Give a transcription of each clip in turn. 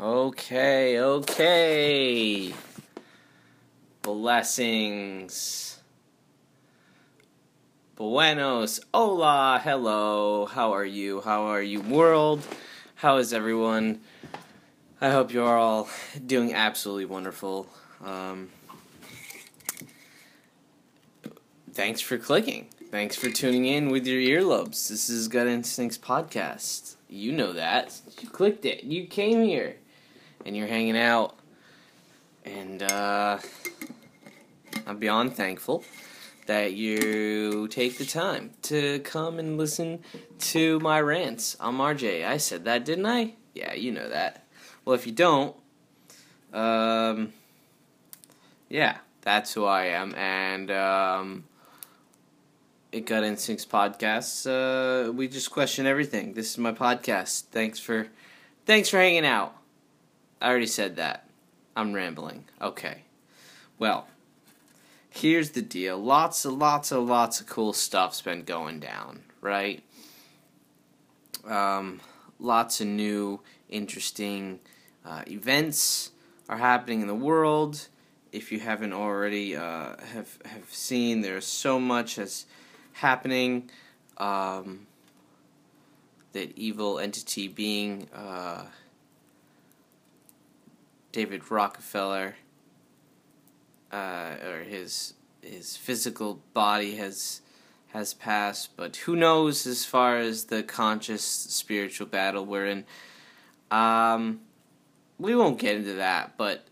Okay, okay. Blessings. Buenos. Hola. Hello. How are you? How are you, world? How is everyone? I hope you're all doing absolutely wonderful. Um, thanks for clicking. Thanks for tuning in with your earlobes. This is Gut Instincts Podcast. You know that. You clicked it. You came here and you're hanging out. And uh, I'm beyond thankful that you take the time to come and listen to my rants. I'm RJ. I said that, didn't I? Yeah, you know that. Well, if you don't, um, yeah, that's who I am. And um, it Gut Instincts podcast. Uh, we just question everything. This is my podcast. Thanks for, thanks for hanging out. I already said that. I'm rambling. Okay. Well, here's the deal. Lots and lots and lots of cool stuff's been going down, right? Um, lots of new, interesting uh, events are happening in the world. If you haven't already uh, have have seen, there's so much that's happening. Um, that evil entity being uh, David Rockefeller, uh, or his his physical body has has passed, but who knows as far as the conscious spiritual battle we're in. Um, we won't get into that, but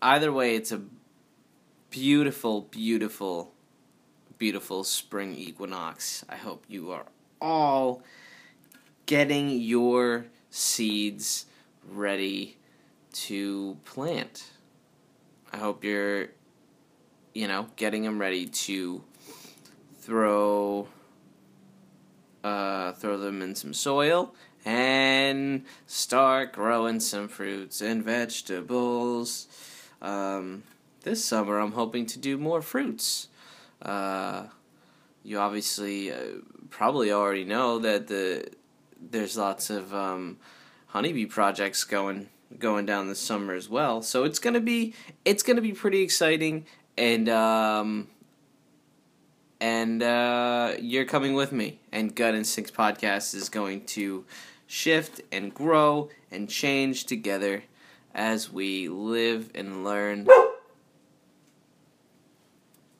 either way, it's a beautiful, beautiful, beautiful spring equinox. I hope you are all getting your seeds ready to plant. I hope you're, you know, getting them ready to throw, uh, throw them in some soil and start growing some fruits and vegetables. Um, this summer, I'm hoping to do more fruits. Uh, you obviously uh, probably already know that the there's lots of um, honeybee projects going going down this summer as well. So it's gonna be it's gonna be pretty exciting, and um, and uh, you're coming with me. And Gut Instincts podcast is going to shift and grow and change together as we live and learn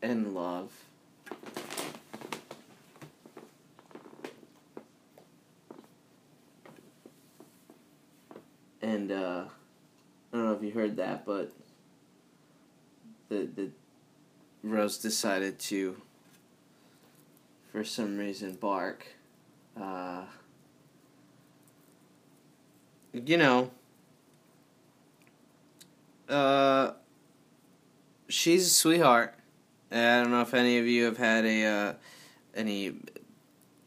and love. And uh, I don't know if you heard that, but the the Rose decided to, for some reason, bark. Uh, you know, uh, she's a sweetheart. I don't know if any of you have had a uh, any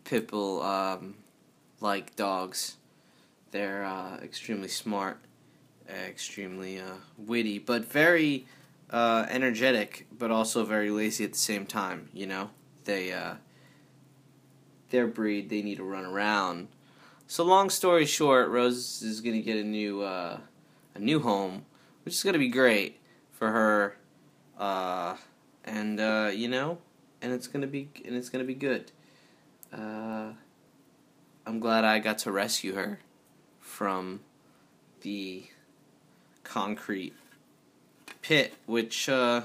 pit bull um, like dogs. They're uh, extremely smart, extremely uh, witty, but very uh, energetic, but also very lazy at the same time. You know, they uh, their breed they need to run around. So long story short, Rose is gonna get a new uh, a new home, which is gonna be great for her, uh, and uh, you know, and it's gonna be and it's gonna be good. Uh, I'm glad I got to rescue her from the concrete pit, which, uh,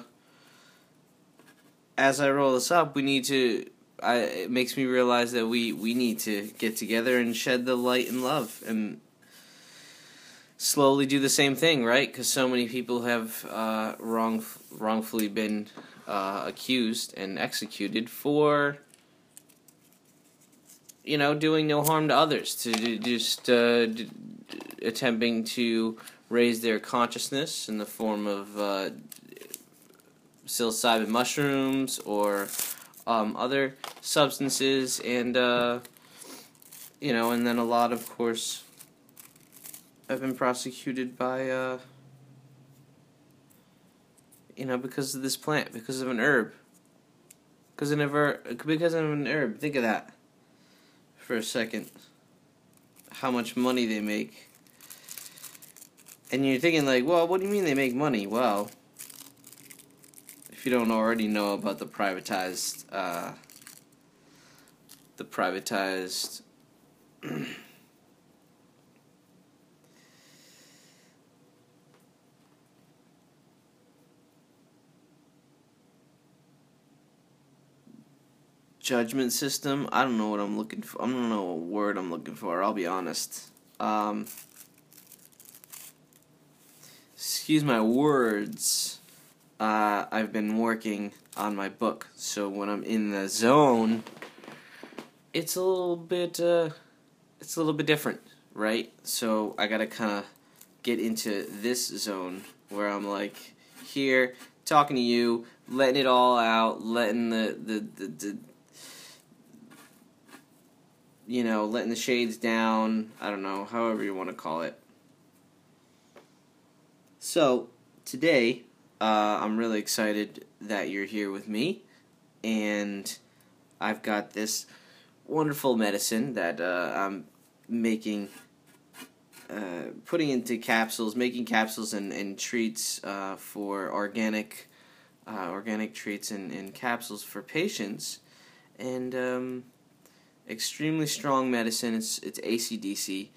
as I roll this up, we need to. I, it makes me realize that we, we need to get together and shed the light and love and slowly do the same thing, right? Because so many people have uh, wrong wrongfully been uh, accused and executed for you know, doing no harm to others, to just uh, attempting to raise their consciousness in the form of uh, psilocybin mushrooms or um, other substances, and uh, you know, and then a lot, of course, have been prosecuted by, uh, you know, because of this plant, because of an herb, because of an because of an herb. Think of that for a second how much money they make And you're thinking like, well, what do you mean they make money? Well, if you don't already know about the privatized, uh, the privatized. judgment system. I don't know what I'm looking for. I don't know what word I'm looking for. I'll be honest. Um, excuse my words. Uh, I've been working on my book, so when I'm in the zone, it's a little bit. Uh, it's a little bit different, right? So I gotta kind of get into this zone where I'm like here talking to you, letting it all out, letting the the, the, the you know, letting the shades down. I don't know, however you want to call it. So, today, uh, I'm really excited that you're here with me, and I've got this wonderful medicine that uh, I'm making, uh, putting into capsules, making capsules and, and treats uh, for organic, uh, organic treats and, and capsules for patients, and um, extremely strong medicine. It's it's ACDC.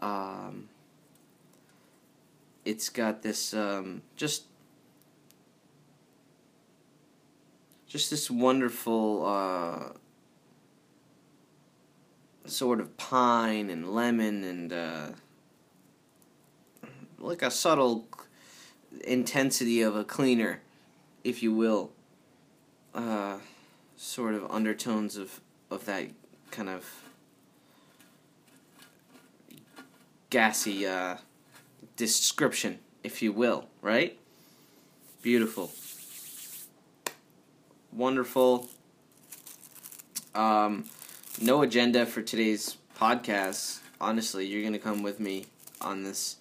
Um, it's got this um, just just this wonderful uh, sort of pine and lemon and uh, like a subtle intensity of a cleaner, if you will. Uh, sort of undertones of, of that kind of gassy uh, description, if you will, right? Beautiful. Wonderful. Um, no agenda for today's podcast. Honestly, you're gonna come with me on this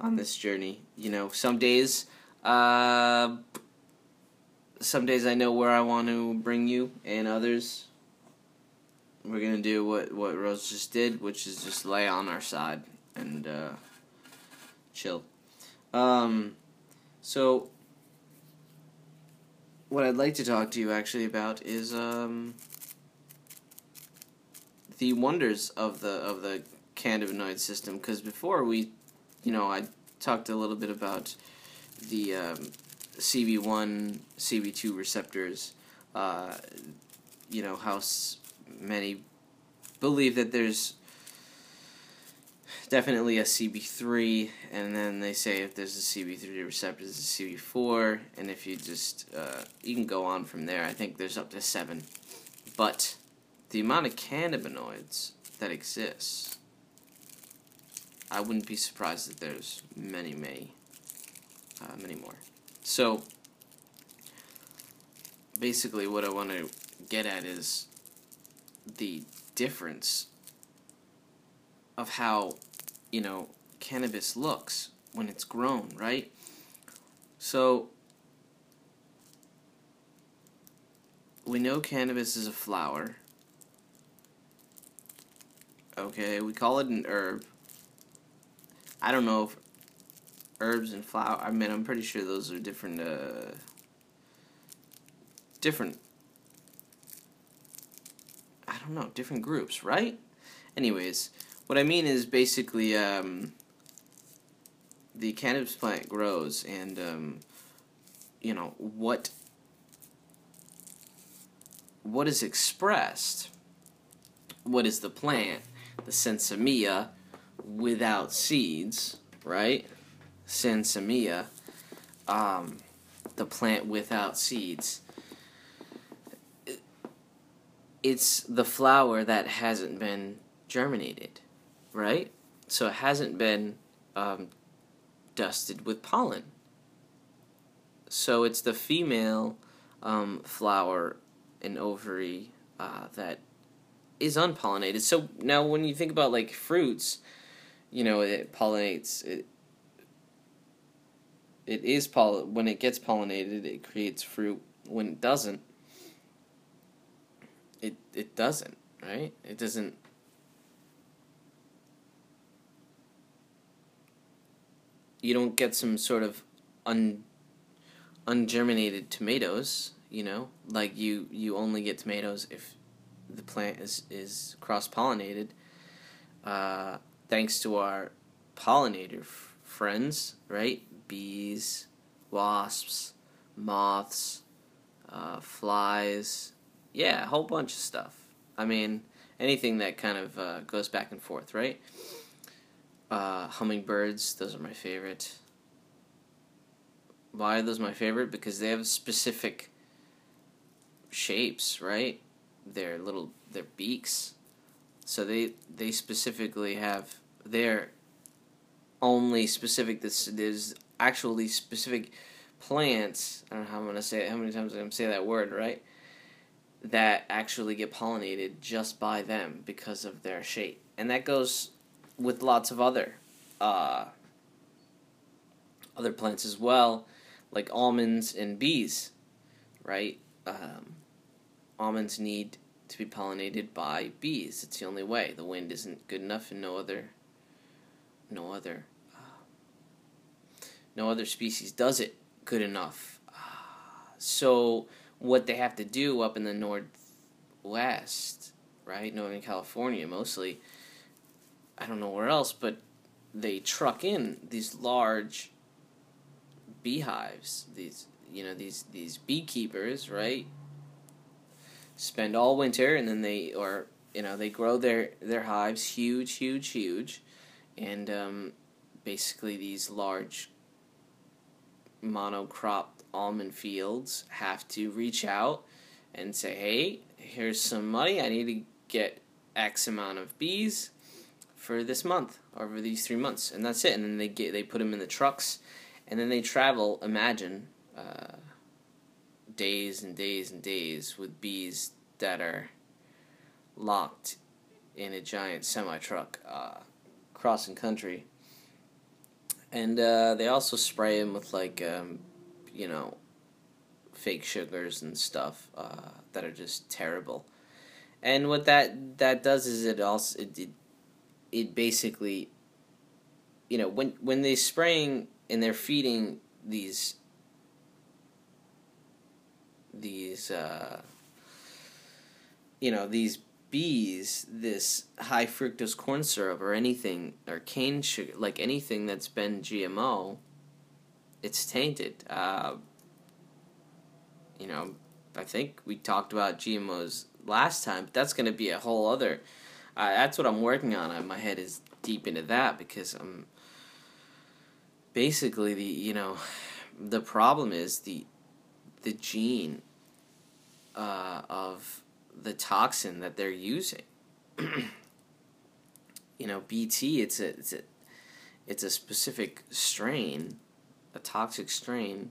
on this journey. You know, some days, uh, some days I know where I want to bring you, and others we're gonna do what what Rose just did, which is just lay on our side and uh, chill. Um, so what I'd like to talk to you actually about is um, the wonders of the of the cannabinoid system. Because before we, you know, I talked a little bit about the um, CB1, CB2 receptors. Uh, you know how many believe that there's definitely a CB3, and then they say if there's a CB3 receptor, there's a CB4, and if you just, uh, you can go on from there. I think there's up to seven. But the amount of cannabinoids that exists, I wouldn't be surprised that there's many, many, uh, many more. So, basically, what I want to get at is the difference of how, you know, cannabis looks when it's grown, right? So, we know cannabis is a flower. Okay, we call it an herb. I don't know if herbs and flower. I mean, I'm pretty sure those are different. Uh, different don't know, different groups, right? Anyways, what I mean is basically um, the cannabis plant grows, and um, you know what what is expressed. What is the plant? The sinsemilla without seeds, right? Sinsemilla, um, the plant without seeds it's the flower that hasn't been germinated, right? So it hasn't been um, dusted with pollen. So it's the female um, flower and ovary uh, that is unpollinated. So now, when you think about like fruits, you know it pollinates. It it is poll when it gets pollinated, it creates fruit. When it doesn't, it it doesn't, right? It doesn't you don't get some sort of un ungerminated tomatoes. You know, like you you only get tomatoes if the plant is is cross pollinated. Uh, thanks to our pollinator f- friends, right? Bees, wasps, moths, uh, flies. Yeah, a whole bunch of stuff. I mean, anything that kind of uh, goes back and forth, right? Uh, hummingbirds, those are my favorite. Why are those my favorite? Because they have specific shapes, right? Their little their beaks. So they they specifically have their only specific this there's actually specific plants I don't know how I'm gonna say it how many times I'm gonna say that word, right? That actually get pollinated just by them because of their shape. And that goes with lots of other uh, other plants as well, like almonds and bees, right? Um, almonds need to be pollinated by bees. It's the only way. The wind isn't good enough, and no other, no other, uh, no other species does it good enough. Uh, so what they have to do up in the northwest, right, Northern California mostly. I don't know where else, but they truck in these large beehives. These you know these these beekeepers, right? spend all winter and then they or you know they grow their their hives huge huge huge and um, basically these large monocropped almond fields have to reach out and say hey here's some money. I need to get x amount of bees for this month over these three months. And that's it. And then they get they put them in the trucks. And then they travel imagine uh, days and days and days with bees that are locked in a giant semi truck uh, crossing country. And uh, they also spray them with like, um, you know, fake sugars and stuff uh, that are just terrible. And what that that does is it also it, it, it basically, you know, when when they're spraying and they're feeding these these uh, you know these bees this high fructose corn syrup or anything or cane sugar like anything that's been gmo it's tainted uh, you know i think we talked about gmos last time but that's going to be a whole other uh, that's what i'm working on my head is deep into that because i'm basically the you know the problem is the the gene uh, of the toxin that they're using. you know, BT it's a it's a it's a specific strain, a toxic strain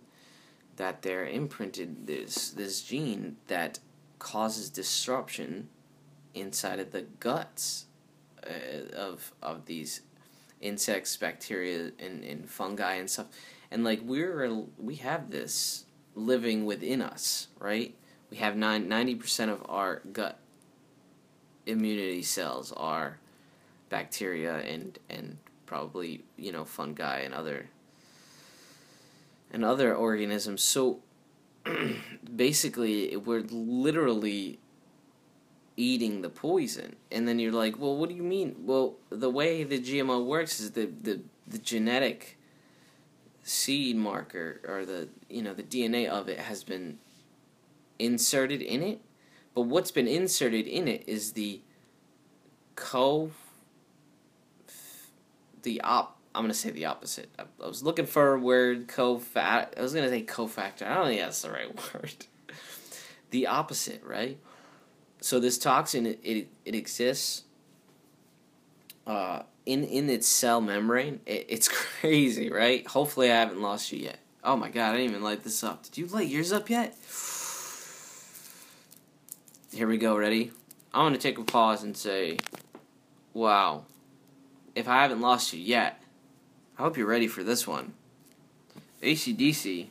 that they're imprinted this this gene that causes disruption inside of the guts uh, of of these insects, bacteria, and, and fungi and stuff. And like we're we have this living within us, right? we have 90% of our gut immunity cells are bacteria and and probably you know fungi and other and other organisms. So basically we're literally eating the poison. And then you're like well what do you mean? Well the way the gmo works is the the, the genetic seed marker or the you know the dna of it has been inserted in it, but what's been inserted in it is the co the op I'm gonna say the opposite. I, I was looking for a word co I was gonna say cofactor. I don't think that's the right word. the opposite, right? So this toxin it it, it exists uh, in in its cell membrane. It, it's crazy, right? Hopefully, I haven't lost you yet. Oh my god, I didn't even light this up. Did you light yours up yet? Here we go, ready? I want to take a pause and say, wow, if I haven't lost you yet, I hope you're ready for this one. ACDC.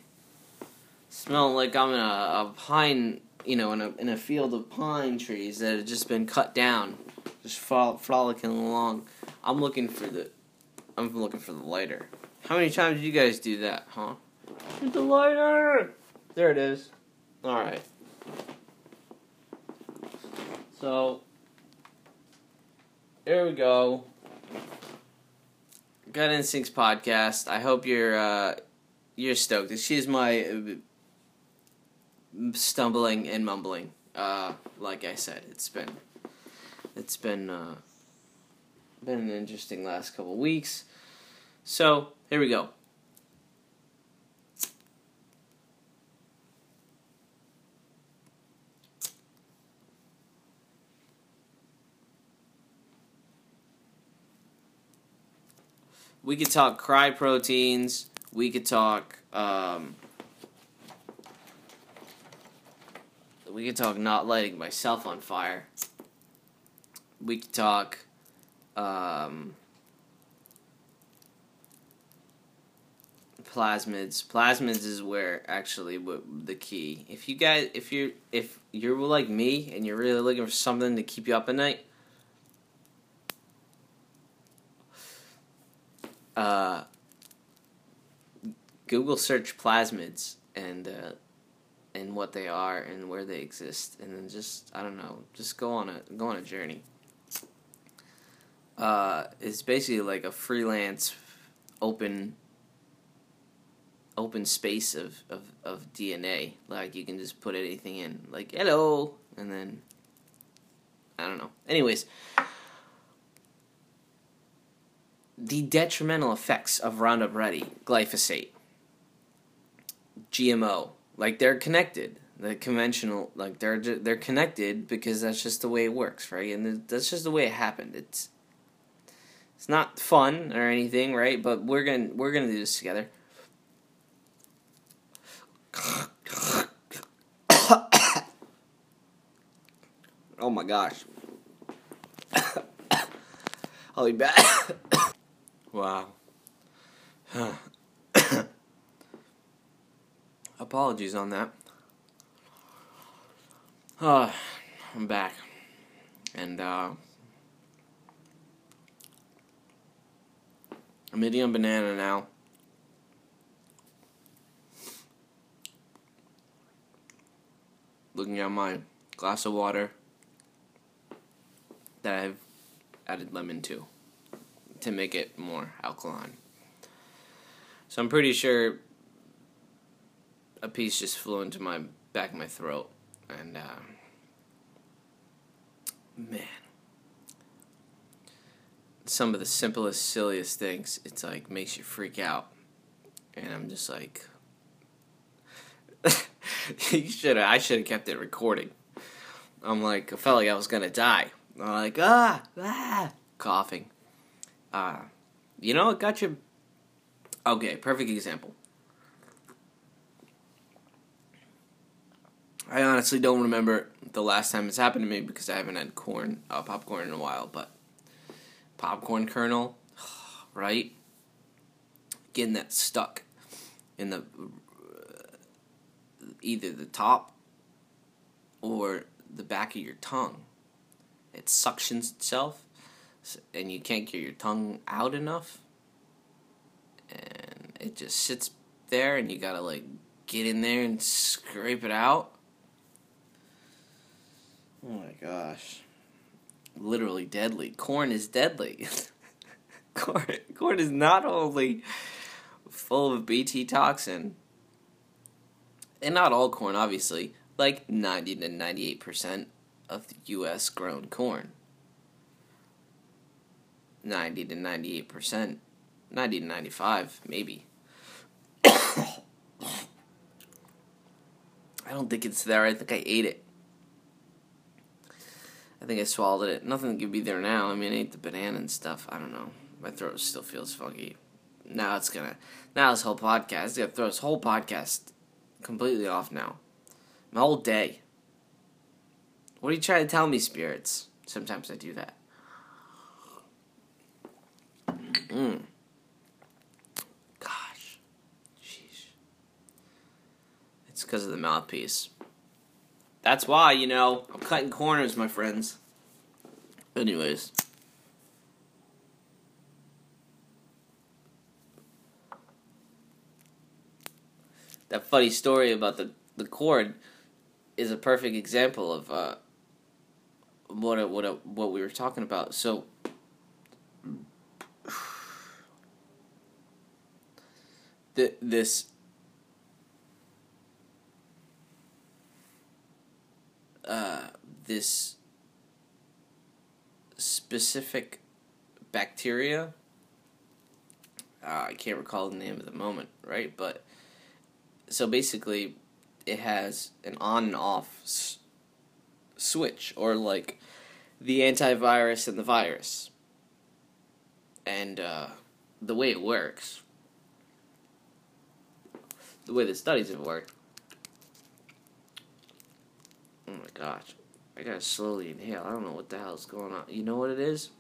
Smell like I'm in a, a pine, you know, in a, in a field of pine trees that have just been cut down, just frolicking along. I'm looking for the I'm looking for the lighter. How many times do you guys do that, huh? The lighter. There it is. All right. So there we go. Gut Instincts podcast. I hope you're uh, you're stoked. Excuse my stumbling and mumbling. Uh, like I said, it's been it's been uh, been an interesting last couple weeks. So here we go. We could talk cry proteins. We could talk. Um, we could talk not lighting myself on fire. We could talk. Um, plasmids. Plasmids is where actually what the key. If you guys, if you're, if you're like me and you're really looking for something to keep you up at night, uh, Google search plasmids and uh, and what they are and where they exist, and then just I don't know, just go on a go on a journey. Uh, it's basically like a freelance, open. Open space of, of, of DNA. Like you can just put anything in, like hello, and then I don't know. Anyways, the detrimental effects of Roundup Ready, glyphosate, GMO, like they're connected. The conventional, like they're they're connected because that's just the way it works, right? And that's just the way it happened. It's it's not fun or anything, right? But we're gonna we're gonna do this together. oh my gosh. I'll be back. Wow. Apologies on that. Uh, I'm back. And, uh, a banana now. Looking at my glass of water that I've added lemon to to make it more alkaline. So I'm pretty sure a piece just flew into my back of my throat, and uh, man, some of the simplest, silliest things, it's like makes you freak out, and I'm just like, you should I should have kept it recording. I'm like, I felt like I was gonna die. I'm like, ah, ah, coughing. Uh, you know, it got you. Okay, perfect example. I honestly don't remember the last time it's happened to me because I haven't had corn, uh, popcorn in a while, but popcorn kernel, right? Getting that stuck in the either the top or the back of your tongue. It suctions itself and you can't get your tongue out enough. And it just sits there and you gotta like get in there and scrape it out. Oh my gosh. Literally deadly. Corn is deadly. Corn, corn is not only full of bt toxin and not all corn obviously like 90 to 98% of the us grown corn 90 to 98%, 90 to 95, maybe. I don't think it's there. I think I ate it. I think I swallowed it. Nothing could be there now. I mean, I ate the banana and stuff. I don't know. My throat still feels funky. Now it's gonna. Now this whole podcast. It's gonna throw this whole podcast completely off now. My whole day. What are you trying to tell me, spirits? Sometimes I do that. Mm. Gosh. Sheesh. It's because of the mouthpiece. That's why, you know, I'm cutting corners, my friends. Anyways. That funny story about the, the cord is a perfect example of uh, what a, what a, what we were talking about. So The, this uh, this specific bacteria. Uh, I can't recall the name at the moment, right? But so basically, it has an on and off s- switch, or like the antivirus and the virus. And uh, the way it works, the way the studies have worked. Oh my gosh. I gotta slowly inhale. I don't know what the hell's going on. You know what it is?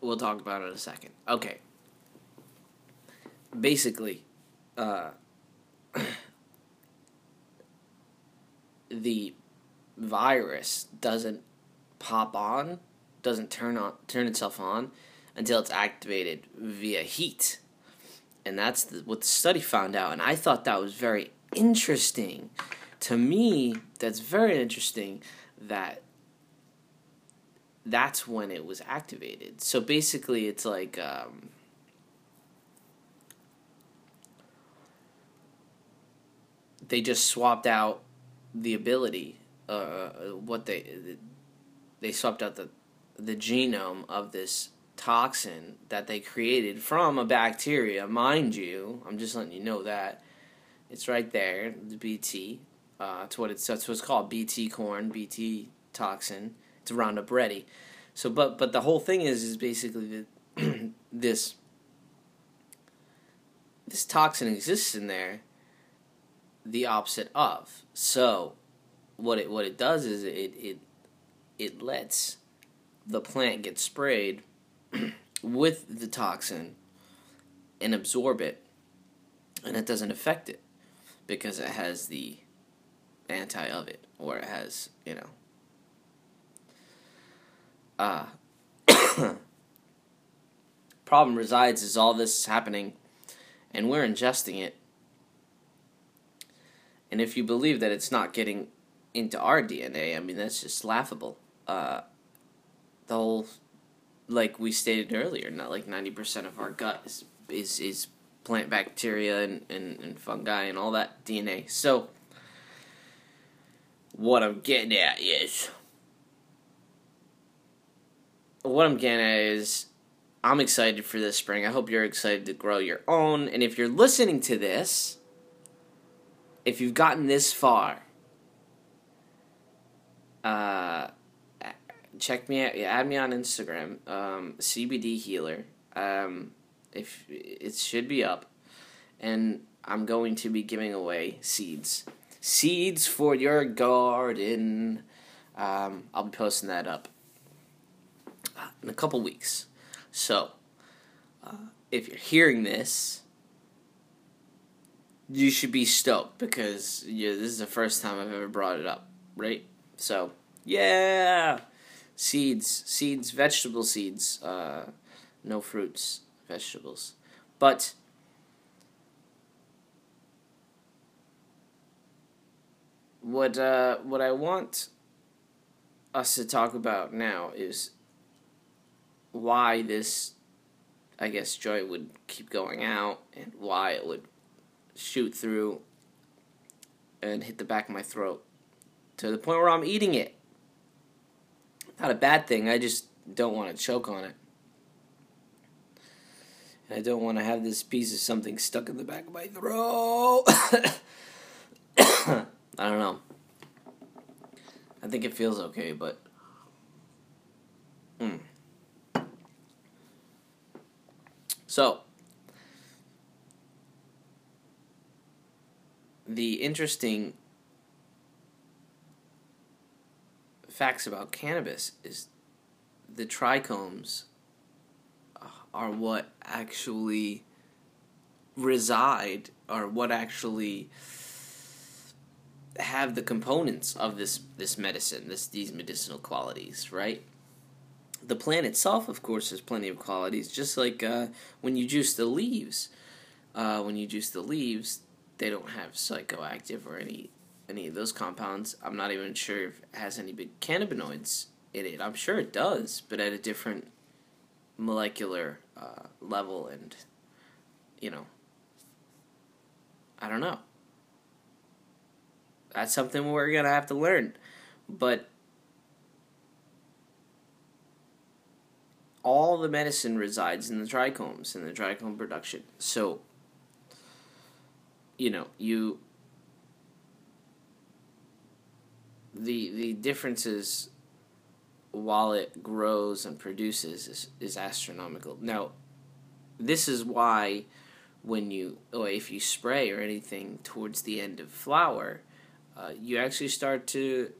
We'll talk about it in a second. Okay. Basically, uh, the virus doesn't pop on, doesn't turn on, turn itself on until it's activated via heat, and that's the, what the study found out. And I thought that was very interesting. To me, that's very interesting that that's when it was activated. So basically, it's like um, they just swapped out the ability, uh, what they they swapped out the the genome of this toxin that they created from a bacteria, mind you. I'm just letting you know that it's right there, the BT. Uh, it's what it's that's what it's called, BT corn, BT toxin. It's Roundup Ready. So, but but the whole thing is is basically that this this toxin exists in there the opposite of. So, what it what it does is it it it lets the plant get sprayed with the toxin and absorb it, and it doesn't affect it because it has the anti of it, or it has you know. Uh, problem resides is all this is happening, and we're ingesting it and if you believe that it's not getting into our DNA, I mean, that's just laughable. Uh, the whole, like we stated earlier, not like 90% of our gut is, is, is plant bacteria and, and, and fungi and all that DNA. So, what I'm getting at is, what I'm getting at is, I'm excited for this spring. I hope you're excited to grow your own. And if you're listening to this, if you've gotten this far, uh, check me out. Add me on Instagram, um, CBD Healer. Um, if it should be up, and I'm going to be giving away seeds, seeds for your garden. Um, I'll be posting that up in a couple weeks. So, uh, if you're hearing this you should be stoked because yeah, this is the first time I've ever brought it up, right? So yeah, seeds, seeds, vegetable seeds, uh, no fruits, vegetables, but. What uh, what I want us to talk about now is why this, I guess, joy would keep going out and why it would shoot through and hit the back of my throat to the point where I'm eating it. Not a bad thing, I just don't want to choke on it. And I don't want to have this piece of something stuck in the back of my throat. I don't know. I think it feels okay, but. Mm. So, the interesting facts about cannabis is the trichomes are what actually reside or what actually have the components of this this medicine this these medicinal qualities right? The plant itself of course has plenty of qualities just like uh, when you juice the leaves uh, when you juice the leaves, they don't have psychoactive or any any of those compounds. I'm not even sure if it has any big cannabinoids in it. I'm sure it does, but at a different molecular uh, level, and you know, I don't know. That's something we're gonna have to learn, but all the medicine resides in the trichomes in the trichome production. So, you know, you the the differences while it grows and produces is, is astronomical. Now, this is why when you or if you spray or anything towards the end of flower, uh, you actually start to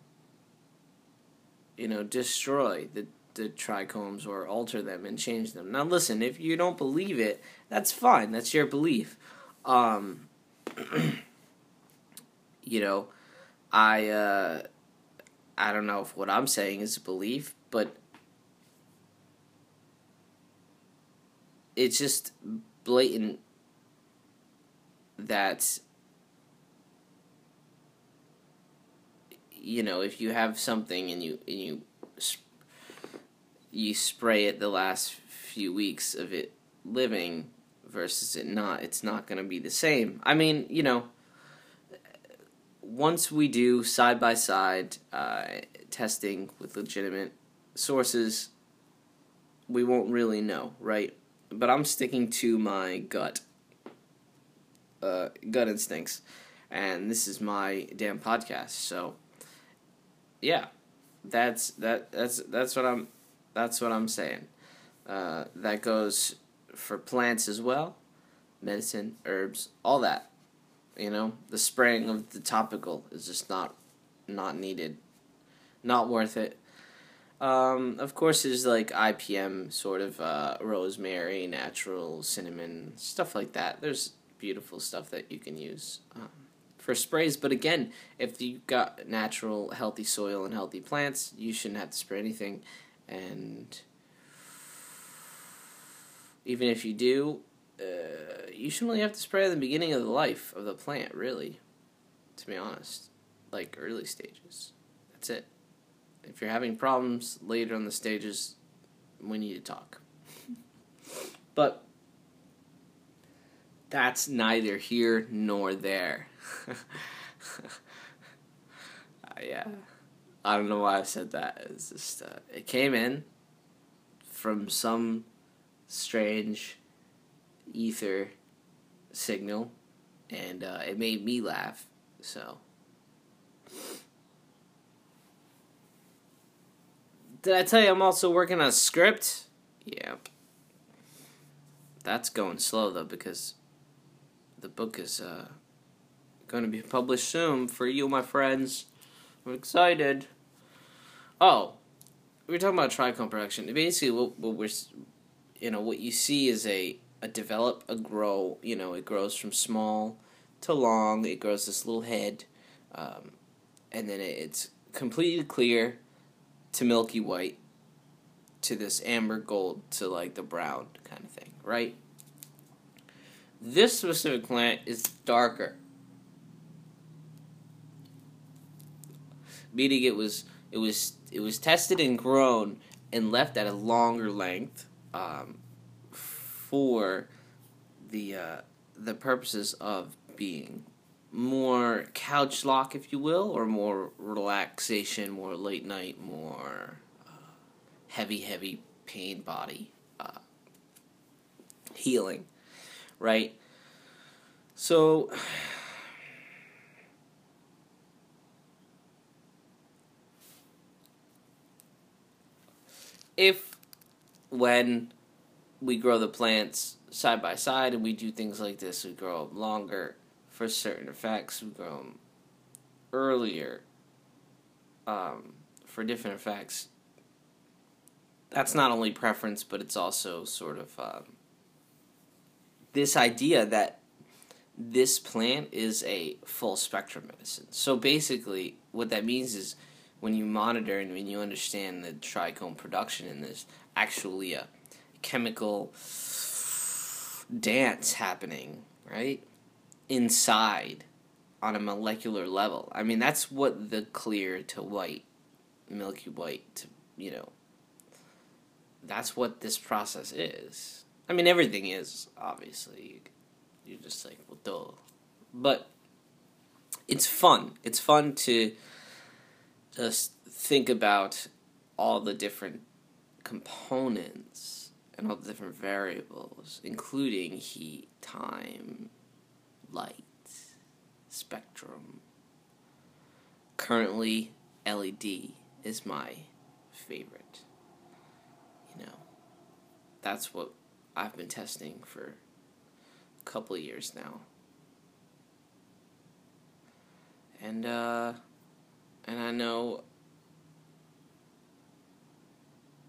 you know destroy the the trichomes or alter them and change them. Now, listen, if you don't believe it, that's fine. That's your belief. Um, you know, I uh, I don't know if what I'm saying is a belief, but it's just blatant that you know if you have something and you and you you spray it the last few weeks of it living versus it not, it's not going to be the same. I mean, you know, once we do side by side uh, testing with legitimate sources, we won't really know, right? But I'm sticking to my gut, uh, gut instincts, and this is my damn podcast. So, yeah, that's that that's that's what I'm that's what I'm saying. Uh, that goes for plants as well, medicine, herbs, all that. You know, the spraying of the topical is just not not needed, not worth it. Um, of course, there's like IPM, sort of uh, rosemary, natural cinnamon, stuff like that. There's beautiful stuff that you can use um, for sprays. But again, if you've got natural, healthy soil and healthy plants, you shouldn't have to spray anything and even if you do, uh, you shouldn't only have to spray at the beginning of the life of the plant, really, to be honest. Like early stages. That's it. If you're having problems later on the stages, we need to talk. but that's neither here nor there. uh, yeah. I don't know why I said that. It's just uh, it came in from some strange ether signal, and uh, it made me laugh. So. Did I tell you I'm also working on a script? Yep. That's going slow though because the book is uh, going to be published soon for you, my friends. I'm excited. Oh, we are talking about trichome production. Basically, what, what we're, you know, what you see is a a develop, a grow. You know, it grows from small to long. It grows this little head, um, and then it's completely clear to milky white to this amber gold to like the brown kind of thing, right? This specific plant is darker. Meaning it was it was it was tested and grown and left at a longer length um, for the uh, the purposes of being more couch lock, if you will, or more relaxation, more late night, more uh, heavy, heavy pain body uh, healing, right? So if when we grow the plants side by side and we do things like this, we grow them longer for certain effects, we grow them earlier um, for different effects. That's not only preference, but it's also sort of um, this idea that this plant is a full spectrum medicine. So basically, what that means is when you monitor and when you understand the trichome production and there's actually a chemical dance happening, right? Inside on a molecular level. I mean, that's what the clear to white, milky white, to, you know, that's what this process is. I mean, everything is, obviously. You're just like, well, duh. But it's fun. It's fun to just think about all the different components and all the different variables, including heat, time, light, spectrum. Currently, LED is my favorite. You know, that's what I've been testing for a couple years now. And, uh, and I know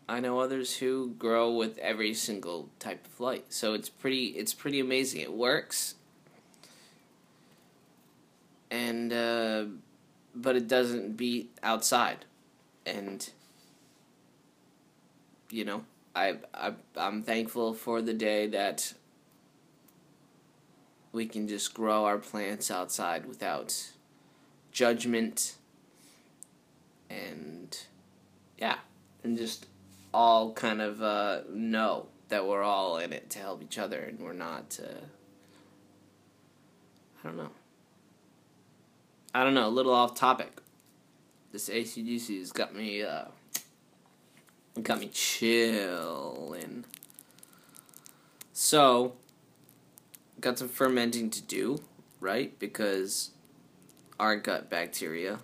I know others who grow with every single type of light. So it's pretty it's pretty amazing. It works. And uh, but it doesn't beat outside. And you know, I I I'm thankful for the day that we can just grow our plants outside without judgment and yeah, and just all kind of uh, know that we're all in it to help each other and we're not. Uh, I don't know. I don't know. A little off topic. This ACDC has got me. Uh, got me chilling. So, got some fermenting to do, right? Because our gut bacteria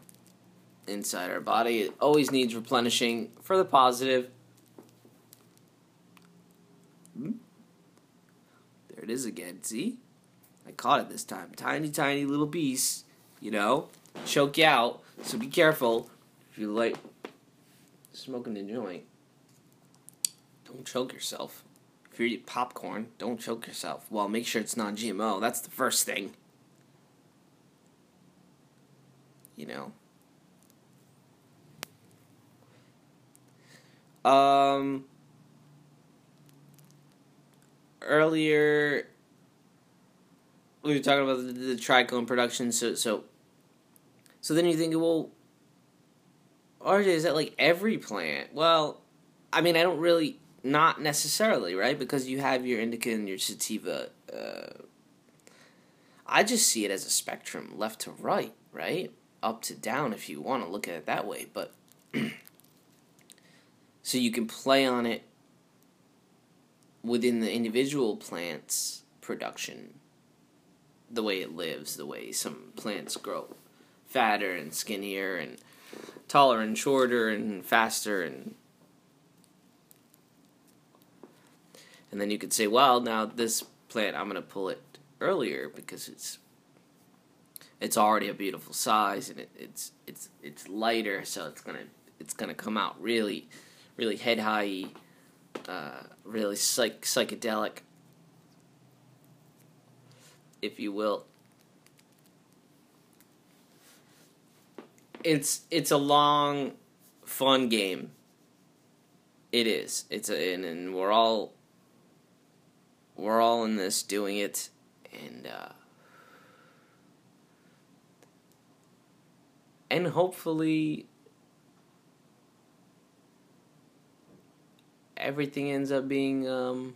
inside our body it always needs replenishing for the positive Hmm? There it is again. See? I caught it this time. Tiny, tiny little beast, you know, choke you out. So be careful if you like smoking the joint. Don't choke yourself. If you eat popcorn, don't choke yourself. Well, make sure it's non GMO. That's the first thing. You know. Um earlier we were talking about the, the trichome production. So so so then you think, well, RJ, is that like every plant? Well, I mean, I don't really, not necessarily, right? Because you have your indica and your sativa. Uh, I just see it as a spectrum, left to right, right, up to down, if you want to look at it that way. But so you can play on it within the individual plant's production, the way it lives, the way some plants grow fatter and skinnier and taller and shorter and faster and and then you could say, well, now this plant I'm going to pull it earlier because it's it's already a beautiful size and it, it's it's it's lighter, so it's gonna it's gonna come out really really head high uh, really psych- psychedelic, if you will. It's it's a long, fun game. It is. It's a and, and we're all we're all in this doing it, and uh, and hopefully everything ends up being um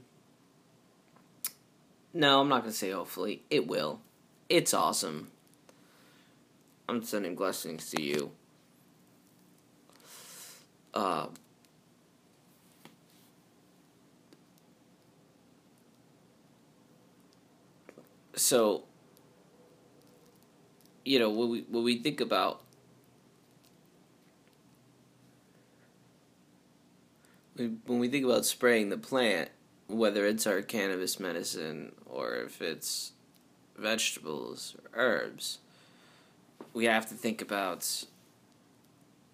no, I'm not gonna say hopefully. It will. It's awesome. I'm sending blessings to you. Uh so you know when we when we think about when we think about spraying the plant, whether it's our cannabis medicine or if it's vegetables or herbs, we have to think about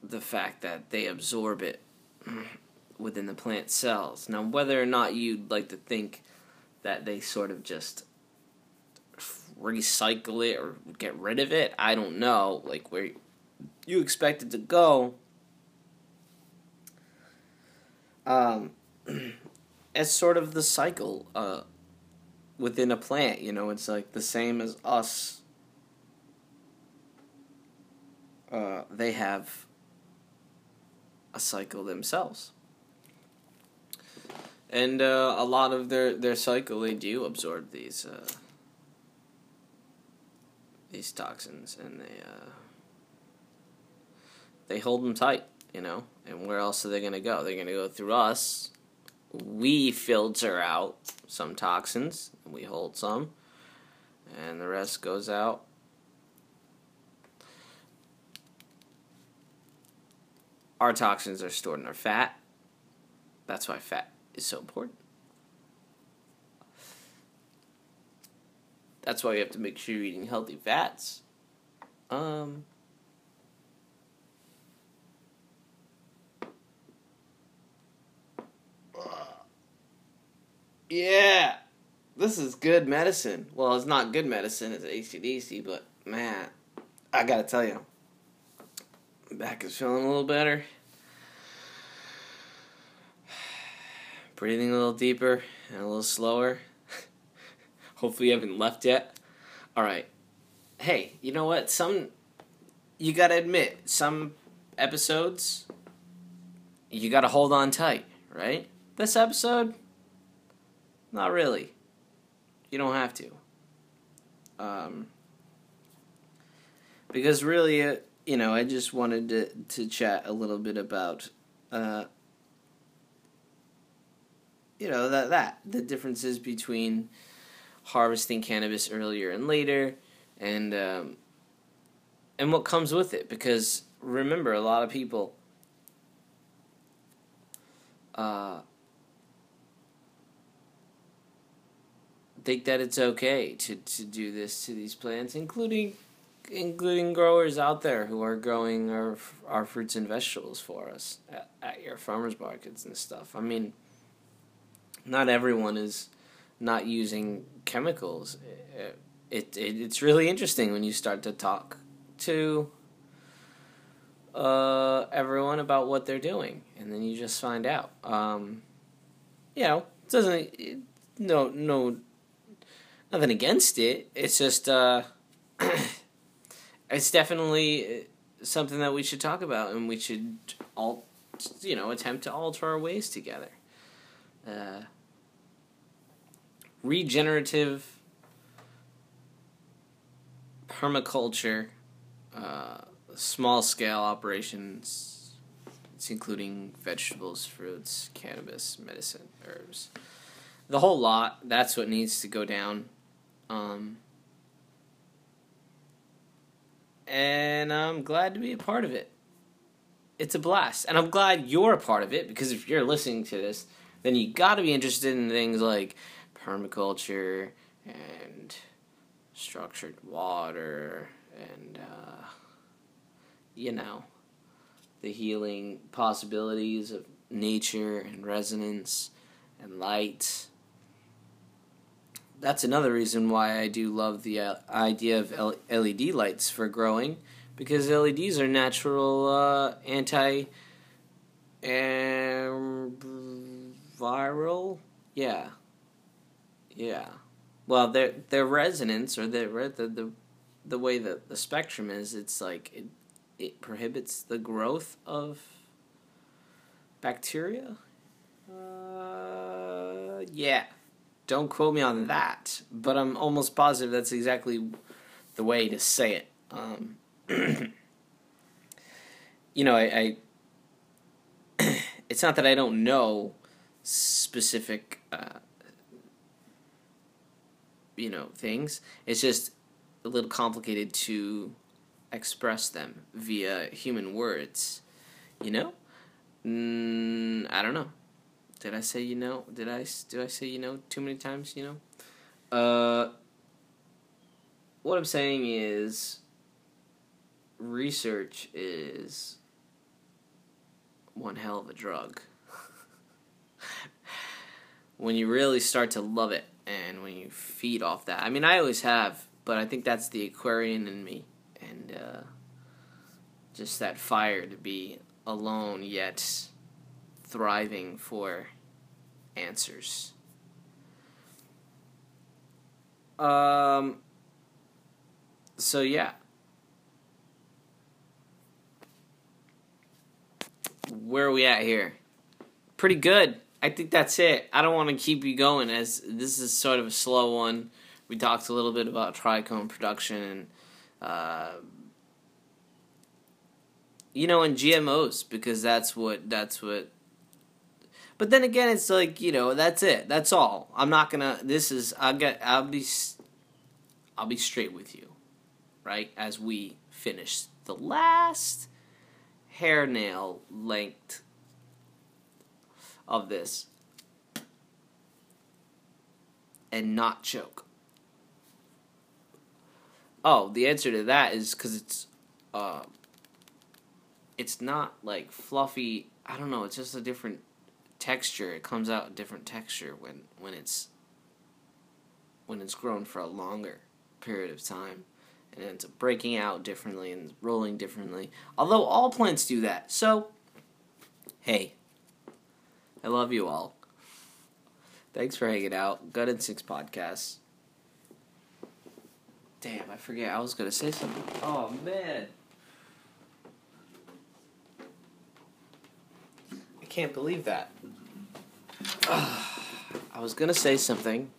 the fact that they absorb it within the plant cells. Now, whether or not you'd like to think that they sort of just recycle it or get rid of it, I don't know. Like where you expect it to go um, as sort of the cycle uh, within a plant. You know, it's like the same as us. Uh, they have a cycle themselves. And uh, a lot of their, their cycle, they do absorb these uh, these toxins, and they uh, they hold them tight, you know. And where else are they gonna go? They're gonna go through us. We filter out some toxins, and we hold some, and the rest goes out. Our toxins are stored in our fat. That's why fat is so important. That's why you have to make sure you're eating healthy fats. Um, yeah, this is good medicine. Well, it's not good medicine, it's ACDC, but man, I gotta tell you, back is feeling a little better. Breathing a little deeper and a little slower. Hopefully, you haven't left yet. All right. Hey, you know what? Some you gotta admit some episodes you gotta hold on tight, right? This episode, not really. You don't have to. Um, because really, uh, you know, I just wanted to to chat a little bit about, uh, you know, that that the differences between harvesting cannabis earlier and later, and um, and what comes with it. Because remember, a lot of people. Uh, think that it's okay to, to do this to these plants, including including growers out there who are growing our our fruits and vegetables for us at, at your farmers markets and stuff. I mean, not everyone is not using chemicals. It, it, it it's really interesting when you start to talk to uh, everyone about what they're doing, and then you just find out. Um, you know, it doesn't it, no no nothing against it. It's just uh, it's definitely something that we should talk about, and we should all you know attempt to alter our ways together. Uh, regenerative permaculture, uh, small scale operations. It's including vegetables, fruits, cannabis, medicine, herbs, the whole lot. That's what needs to go down. Um, and I'm glad to be a part of it. It's a blast, and I'm glad you're a part of it because if you're listening to this, then you got to be interested in things like permaculture and structured water and uh, you know the healing possibilities of nature and resonance and light that's another reason why I do love the uh, idea of LED lights for growing because LEDs are natural uh, anti viral yeah yeah. Well, their their resonance or the the the, the way that the spectrum is, it's like it it prohibits the growth of bacteria. Uh, yeah. Don't quote me on that, but I'm almost positive that's exactly the way to say it. Um, you know, I, I it's not that I don't know specific uh, you know things. It's just a little complicated to express them via human words. You know, mm, I don't know. Did I say you know? Did I did I say you know too many times? You know. Uh, what I'm saying is, research is one hell of a drug. when you really start to love it and when you feed off that. I mean, I always have, but I think that's the Aquarian in me, and uh, just that fire to be alone yet thriving for answers. Um. So yeah. Where are we at here? Pretty good. I think that's it. I don't want to keep you going as this is sort of a slow one. We talked a little bit about trichome production and, uh, you know, and GMOs because that's what that's what. But then again, it's like you know that's it. That's all. I'm not gonna. This is I'll get. I'll be. I'll be straight with you, right? As we finish the last hair nail length of this and not choke? Oh, the answer to that is because it's, uh, it's not like fluffy. I don't know. It's just a different texture. It comes out a different texture when when it's when it's grown for a longer period of time and it's breaking out differently and rolling differently. Although all plants do that. So, hey, I love you all. Thanks for hanging out. Gut Instincts Podcasts. Damn, I forget. I was to say something. Oh, man. I can't believe that. I was to say something.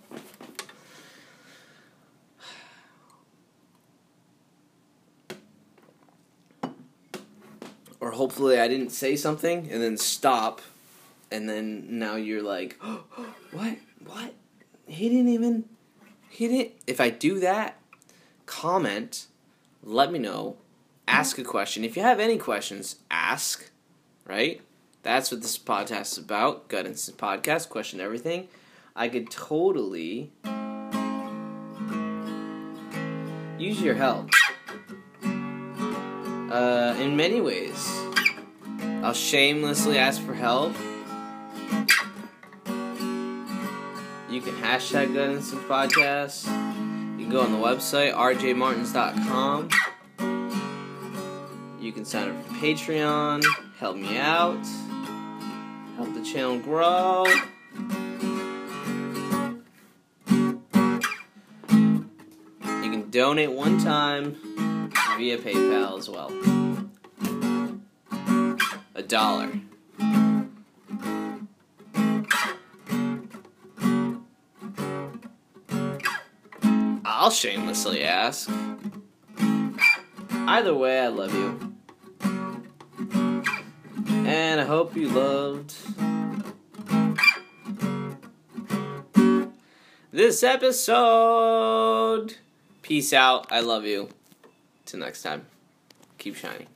Or hopefully I didn't say something and then stop and then now you're like, oh, what? What? He didn't even. He didn't. If I do that, comment, let me know, ask a question. If you have any questions, ask, right? That's what this podcast is about. Gut Instinct Podcast, question everything. I could totally use your help. Uh, in many ways. I'll shamelessly ask for help You can hashtag Gut Instinct Podcast. You can go on the website, rjmartins.com. You can sign up for Patreon, help me out, help the channel grow. You can donate one time via PayPal as well. A dollar. I'll shamelessly ask. Either way, I love you. And I hope you loved this episode. Peace out. I love you. Till next time. Keep shining.